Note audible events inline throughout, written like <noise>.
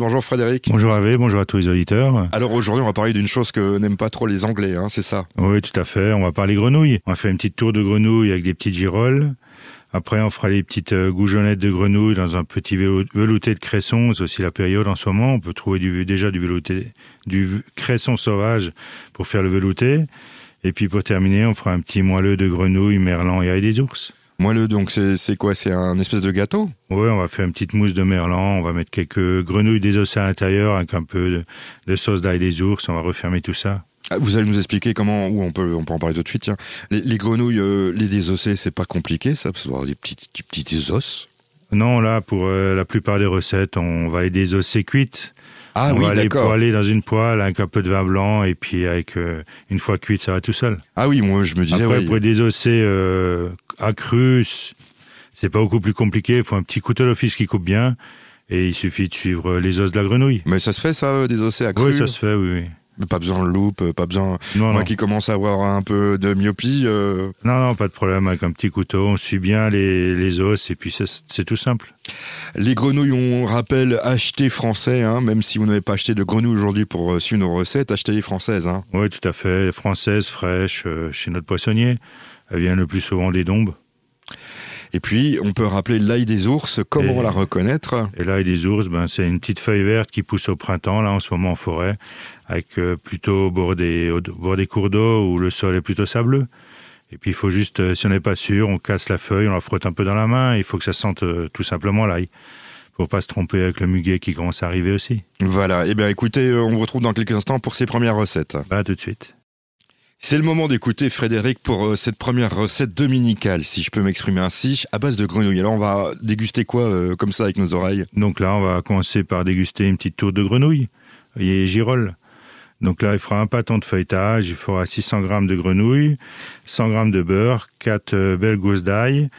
Bonjour Frédéric. Bonjour Hervé, bonjour à tous les auditeurs. Alors aujourd'hui, on va parler d'une chose que n'aiment pas trop les Anglais, hein, c'est ça? Oui, tout à fait. On va parler grenouilles. On va faire une petite tour de grenouilles avec des petites girolles. Après, on fera les petites euh, goujonnettes de grenouilles dans un petit velouté de cresson. C'est aussi la période en ce moment. On peut trouver du, déjà du velouté, du cresson sauvage pour faire le velouté. Et puis pour terminer, on fera un petit moelleux de grenouilles, merlan et des ours. Moelleux, donc c'est quoi? C'est un espèce de gâteau? Oui, on va faire une petite mousse de merlan, on va mettre quelques grenouilles désossées à l'intérieur avec un peu de, sauce d'ail des ours, on va refermer tout ça. Ah, vous allez nous expliquer comment, ou on peut, on peut en parler tout de suite. Tiens. Les, grenouilles, euh, les désossées, c'est pas compliqué, ça, parce avoir des petites, des petites os? Non, là, pour euh, la plupart des recettes, on va les désosser cuites. Ah on oui, va les poêler dans une poêle avec un peu de vin blanc et puis avec euh, une fois cuite, ça va tout seul. Ah oui, moi je me disais. Après, pour les désosser à cru, c'est pas beaucoup plus compliqué. Il faut un petit couteau d'office qui coupe bien. Et il suffit de suivre les os de la grenouille. Mais ça se fait, ça, euh, des os à cru Oui, ça se fait, oui. Pas besoin de loupe, pas besoin. Non, Moi qui commence à avoir un peu de myopie. Euh. Non, non, pas de problème. Avec un petit couteau, on suit bien les, les os et puis c'est tout simple. Les grenouilles, on rappelle, acheter français, hein, même si vous n'avez pas acheté de grenouilles aujourd'hui pour euh, suivre nos recettes, achetez les françaises. Hein. Oui, tout à fait. Françaises, fraîches, chez notre poissonnier. Elles viennent le plus souvent des dombes. Et puis, on peut rappeler l'ail des ours. Comment la reconnaître Et l'ail des ours, ben, c'est une petite feuille verte qui pousse au printemps, là, en ce moment en forêt, avec euh, plutôt au bord, des, au bord des cours d'eau où le sol est plutôt sableux. Et puis, il faut juste, euh, si on n'est pas sûr, on casse la feuille, on la frotte un peu dans la main. il faut que ça sente euh, tout simplement l'ail. Faut pas se tromper avec le muguet qui commence à arriver aussi. Voilà. Eh bien, écoutez, on vous retrouve dans quelques instants pour ces premières recettes. Bah, tout de suite. C'est le moment d'écouter Frédéric pour euh, cette première recette dominicale, si je peux m'exprimer ainsi, à base de grenouilles. Alors on va déguster quoi euh, comme ça avec nos oreilles? Donc là, on va commencer par déguster une petite tour de grenouille et girolles. Donc là, il fera un pâton de feuilletage, il fera 600 grammes de grenouille, 100 grammes de beurre, 4 euh, belles gousses d'ail,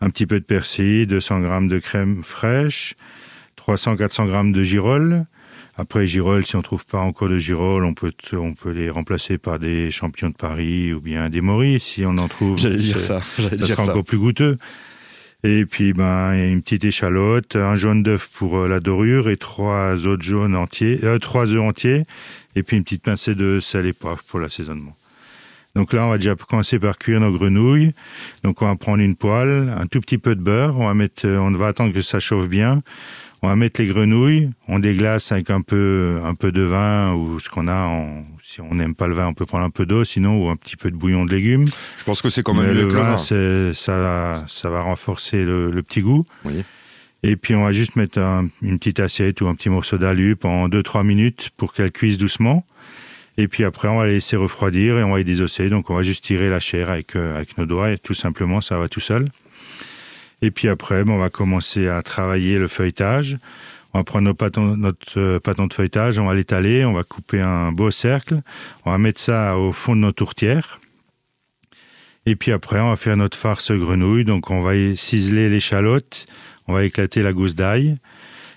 un petit peu de persil, 200 grammes de crème fraîche, 300-400 grammes de girolles, après, girolles, si on trouve pas encore de girolles, on peut, on peut les remplacer par des champions de Paris ou bien des moris. Si on en trouve, j'allais dire ça. Ça sera encore plus goûteux. Et puis, ben, une petite échalote, un jaune d'œuf pour euh, la dorure et trois autres jaunes entiers, euh, trois œufs entiers, et puis une petite pincée de sel et poivre pour l'assaisonnement. Donc là, on va déjà commencer par cuire nos grenouilles. Donc on va prendre une poêle, un tout petit peu de beurre. On va mettre, euh, on va attendre que ça chauffe bien. On va mettre les grenouilles, on déglace avec un peu, un peu de vin ou ce qu'on a. En, si on n'aime pas le vin, on peut prendre un peu d'eau, sinon ou un petit peu de bouillon de légumes. Je pense que c'est quand même mieux le vin. Ça, ça va renforcer le, petit goût. Et puis on va juste mettre une petite assiette ou un petit morceau d'alu pendant 2-3 minutes pour qu'elle cuise doucement. Et puis après, on va la laisser refroidir et on va les désosser. Donc on va juste tirer la chair avec, euh, avec nos doigts et tout simplement, ça va tout seul. Et puis après, on va commencer à travailler le feuilletage. On va prendre notre euh, pâton de feuilletage, on va l'étaler, on va couper un beau cercle, on va mettre ça au fond de notre tourtière. Et puis après, on va faire notre farce grenouille. Donc on va ciseler l'échalote, on va éclater la gousse d'ail,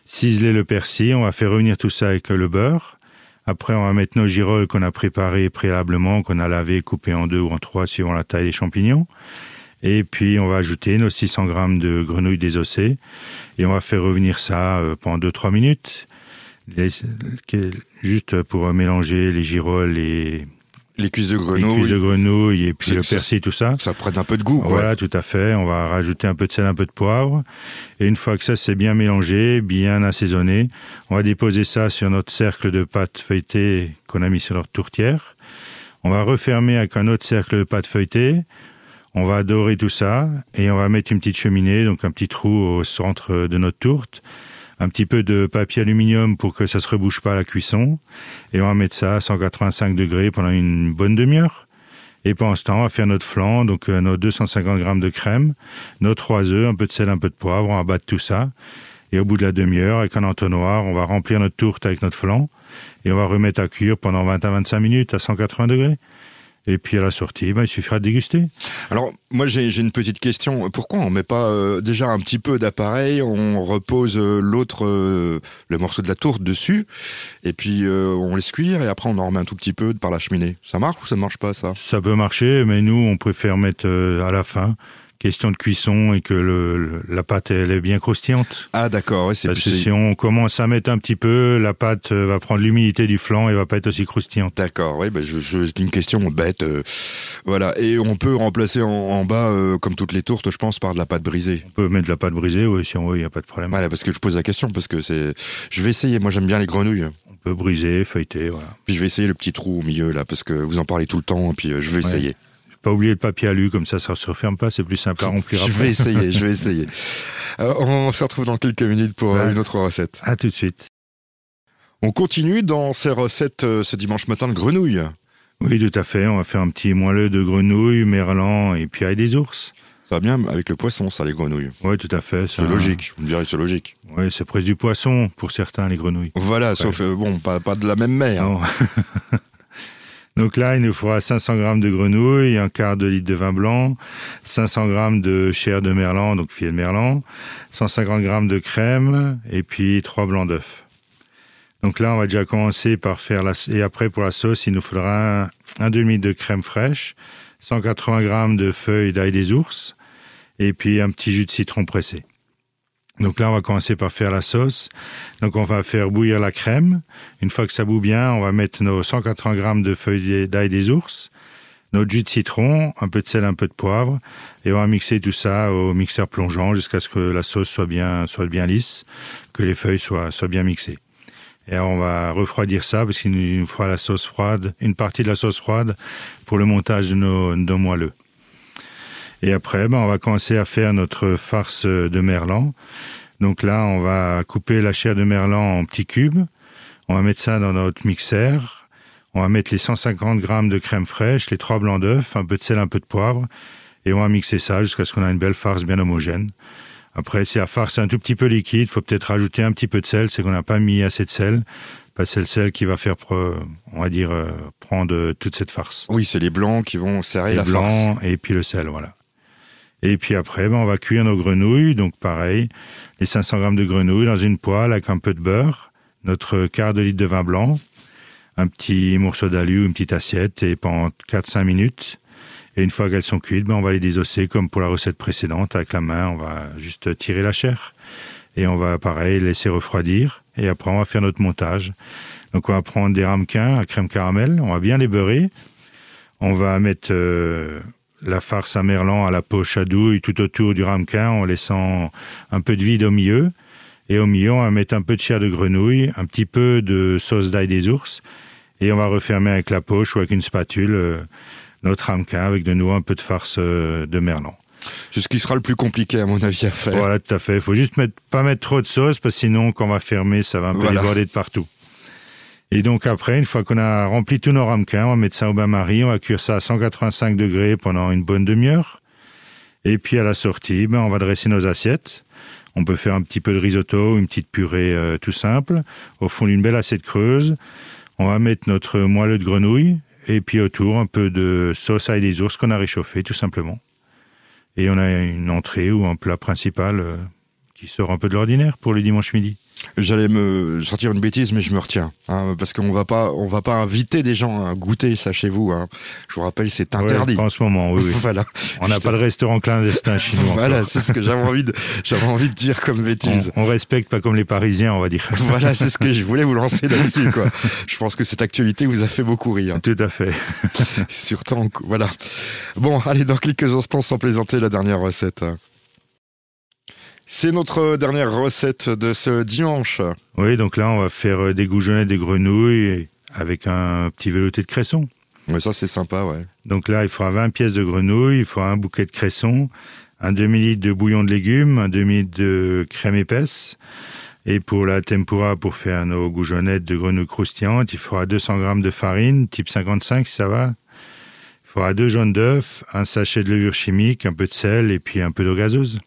ciseler le persil, on va faire revenir tout ça avec le beurre. Après, on va mettre nos girolles qu'on a préparées préalablement, qu'on a lavées, coupées en deux ou en trois suivant la taille des champignons. Et puis, on va ajouter nos 600 grammes de grenouilles désossées. Et on va faire revenir ça euh, pendant 2-3 minutes. juste pour mélanger les girolles et les cuisses de grenouille, les cuisses de grenouille et puis le persil, tout ça. Ça prête un peu de goût, quoi. Voilà, tout à fait. On va rajouter un peu de sel, un peu de poivre. Et une fois que ça c'est bien mélangé, bien assaisonné, on va déposer ça sur notre cercle de pâte feuilletée qu'on a mis sur notre tourtière. On va refermer avec un autre cercle de pâte feuilletée. On va dorer tout ça et on va mettre une petite cheminée, donc un petit trou au centre de notre tourte, un petit peu de papier aluminium pour que ça se rebouche pas à la cuisson et on va mettre ça à 185 degrés pendant une bonne demi-heure. Et pendant ce temps, on va faire notre flan, donc euh, nos 250 grammes de crème, nos trois œufs, un peu de sel, un peu de poivre, on va battre tout ça. Et au bout de la demi-heure, avec un entonnoir, on va remplir notre tourte avec notre flan et on va remettre à cuire pendant 20 à 25 minutes à 180 degrés. Et puis à la sortie, ben, il suffira de déguster. Alors moi j'ai une petite question. Pourquoi on met pas euh, déjà un petit peu d'appareil, on repose euh, l'autre, euh, le morceau de la tourte dessus, et puis on laisse cuire et après on en remet un tout petit peu par la cheminée. Ça marche ou ça ne marche pas ça? Ça peut marcher, mais nous on préfère mettre à la fin question de cuisson et que le, la pâte elle est bien croustillante. Ah d'accord, c'est Parce que si on commence à mettre un petit peu, la pâte euh, va prendre l'humidité du flanc et va pas être aussi croustillante. D'accord, oui, bah, je, c'est une question bête. Euh, voilà, et on peut remplacer en, bas, euh, comme toutes les tourtes, je pense, par de la pâte brisée. On peut mettre de la pâte brisée, oui, si on veut, il n'y a pas de problème. Voilà, parce que je pose la question, parce que c'est... Je vais essayer, moi j'aime bien les grenouilles. On peut briser, feuilleter, voilà. Puis je vais essayer le petit trou au milieu, là, parce que vous en parlez tout le temps, et puis je vais essayer. Pas oublier le papier alu, comme ça, ça ne se referme pas, c'est plus simple à remplir après. Je vais essayer, je vais <laughs> essayer. Euh, on se retrouve dans quelques minutes pour euh, une autre recette. À tout de suite. On continue dans ces recettes euh, ce dimanche matin de grenouilles. Oui, tout à fait. On va faire un petit moelleux de grenouilles, merlan et puis avec des ours. Ça va bien avec le poisson, ça, les grenouilles. Oui, tout à fait. C'est logique. Vous me direz, c'est logique. Oui, c'est presque du poisson pour certains, les grenouilles. Voilà, sauf, bon, pas, pas de la même mer. Non. <laughs> Donc là, il nous faudra 500 grammes de grenouille, un quart de litre de vin blanc, 500 grammes de chair de merlan, donc filet de merlan, 150 grammes de crème et puis trois blancs d'œufs. Donc là, on va déjà commencer par faire la... Et après, pour la sauce, il nous faudra un, demi de crème fraîche, 180 grammes de feuilles d'ail des ours et puis un petit jus de citron pressé. Donc là, on va commencer par faire la sauce. Donc on va faire bouillir la crème. Une fois que ça bout bien, on va mettre nos 180 grammes de feuilles d'ail des ours, notre jus de citron, un peu de sel, un peu de poivre, et on va mixer tout ça au mixeur plongeant jusqu'à ce que la sauce soit bien, soit bien lisse, que les feuilles soient, soient bien mixées. Et on va refroidir ça parce qu'il nous fera la sauce froide, une partie de la sauce froide pour le montage de nos, de nos moelleux. Et après, ben, on va commencer à faire notre farce de merlan. Donc là, on va couper la chair de merlan en petits cubes. On va mettre ça dans notre mixeur. On va mettre les 150 grammes de crème fraîche, les trois blancs d'œufs, un peu de sel, un peu de poivre. Et on va mixer ça jusqu'à ce qu'on ait une belle farce bien homogène. Après, si la farce est un tout petit peu liquide, faut peut-être rajouter un petit peu de sel. C'est qu'on n'a pas mis assez de sel. C'est le sel qui va faire, on va dire, euh, prendre toute cette farce. Oui, c'est les blancs qui vont serrer la blancs farce. Et puis le sel, voilà. Et puis après, ben, on va cuire nos grenouilles. Donc pareil, les 500 grammes de grenouilles dans une poêle avec un peu de beurre, notre quart de litre de vin blanc, un petit morceau d'alu une petite assiette et pendant 4-5 minutes. Et une fois qu'elles sont cuites, ben, on va les désosser comme pour la recette précédente. Avec la main, on va juste tirer la chair. Et on va, pareil, laisser refroidir. Et après, on va faire notre montage. Donc, on va prendre des ramequins à crème caramel. On va bien les beurrer. On va mettre euh, la farce à merlan à la poche à douille tout autour du ramequin en laissant un peu de vide au milieu. Et au milieu, on va mettre un peu de chair de grenouille, un petit peu de sauce d'ail des ours. Et on va refermer avec la poche ou avec une spatule euh, notre ramequin avec de nouveau un peu de farce euh, de merlan. C'est ce qui sera le plus compliqué à mon avis à faire. Voilà, tout à fait. Il faut juste mettre, pas mettre trop de sauce parce que sinon, quand on va fermer, ça va un peu déborder de partout. Et donc après, une fois qu'on a rempli tous nos ramequins, on mettre ça au bain-marie, on va cuire ça à 185 degrés pendant une bonne demi-heure. Et puis à la sortie, ben, on va dresser nos assiettes. On peut faire un petit peu de risotto, une petite purée euh, tout simple, au fond d'une belle assiette creuse. On va mettre notre moelleux de grenouille et puis autour un peu de sauce à des ours qu'on a réchauffé tout simplement. Et on a une entrée ou un plat principal euh, qui sort un peu de l'ordinaire pour le dimanche midi. J'allais me sortir une bêtise, mais je me retiens, hein, parce qu'on va pas, on va pas inviter des gens à goûter ça chez vous. Hein. Je vous rappelle, c'est interdit. en ce moment, oui. <laughs> voilà. On n'a pas de restaurant clandestin chinois. voilà, c'est ce que j'avais envie de, <laughs> j'avais envie de dire comme bêtise. On, respecte pas comme les Parisiens, on va dire. <laughs> voilà, c'est ce que je voulais vous lancer là-dessus, quoi. Je pense que cette actualité vous a fait beaucoup rire. Tout à fait. Surtout, voilà. Bon, allez, dans quelques instants, sans plaisanter, la dernière recette. C'est notre dernière recette de ce dimanche. Oui, donc là, on va faire euh, des goujonnets, des grenouilles avec un petit velouté de cresson. Mais ça, c'est sympa, ouais. Donc là, il faudra 20 pièces de grenouilles, il faudra un bouquet de cresson, un demi-litre de bouillon de légumes, un demi-litre de crème épaisse. Et pour la tempura, pour faire nos goujonnettes de grenouilles croustillantes, il faudra 200 grammes de farine, type 55 si ça va. Il faudra deux jaunes d'œufs, un sachet de levure chimique, un peu de sel et puis un peu d'eau gazeuse.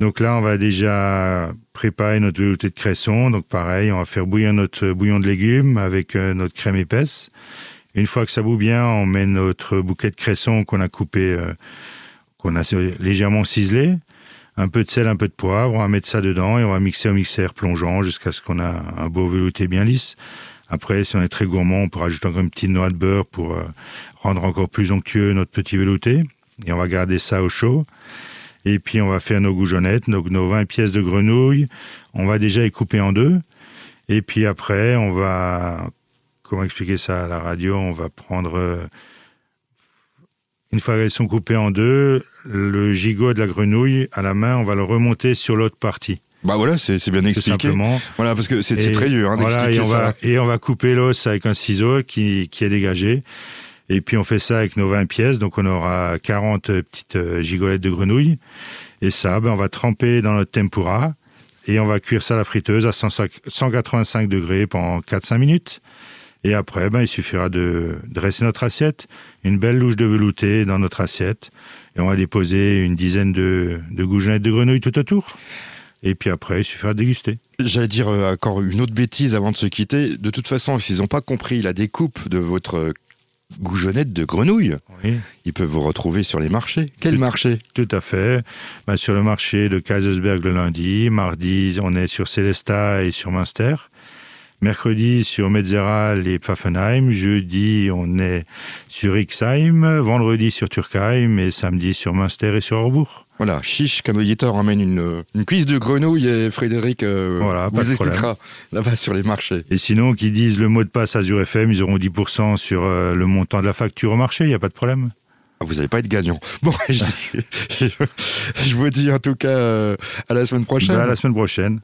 Donc là, on va déjà préparer notre velouté de cresson. Donc pareil, on va faire bouillir notre bouillon de légumes avec euh, notre crème épaisse. Une fois que ça bout bien, on met notre bouquet de cresson qu'on a coupé, euh, qu'on a légèrement ciselé. Un peu de sel, un peu de poivre. On va mettre ça dedans et on va mixer au mixeur plongeant jusqu'à ce qu'on a un beau velouté bien lisse. Après, si on est très gourmand, on peut rajouter encore une petite noix de beurre pour euh, rendre encore plus onctueux notre petit velouté. et on va garder ça au chaud. Et puis on va faire nos goujonnettes, donc nos 20 pièces de grenouilles. On va déjà les couper en deux. Et puis après, on va, comment expliquer ça à la radio? On va prendre, une fois qu'elles sont coupées en deux, le gigot de la grenouille à la main, on va le remonter sur l'autre partie. Bah voilà, c'est bien expliqué. Voilà, parce que c'est très dur hein, voilà, on Va, et on va couper l'os avec un ciseau qui, qui est dégagé. Et puis on fait ça avec nos 20 pièces, donc on aura 40 petites euh, gigolettes de grenouille. Et ça, ben, on va tremper dans notre tempura et on va cuire ça à la friteuse à 185 degrés pendant 4-5 minutes. Et après, ben, il suffira de dresser notre assiette, une belle louche de velouté dans notre assiette, et on va déposer une dizaine de, de de grenouille tout autour. Et puis après, il suffira de déguster. J'allais dire euh, encore une autre bêtise avant de se quitter. De toute façon, s'ils n'ont pas compris la découpe de votre goujonnette de grenouille. Ils peuvent vous retrouver sur les marchés. Quel marché? Tout à fait. Ben, sur le marché de Kaisersberg le lundi. Mardi, on est sur Célestat et sur Münster. Mercredi sur Metzeral et Pfaffenheim. Jeudi, on est sur Ixheim. Vendredi sur Turkheim. Et samedi sur Münster et sur Orbourg. Voilà, Chiche, comme auditeur, emmène une, une cuisse de grenouille et Frédéric euh, vous expliquera là-bas sur les marchés. Et sinon, qu'ils disent le mot de passe Azure FM, ils auront 10% sur euh, le montant de la facture au marché, il n'y a pas de problème. Ah, vous n'allez pas être gagnant. <laughs> Bon, <laughs> je, vous dis en tout cas euh, à la semaine prochaine. à la semaine prochaine.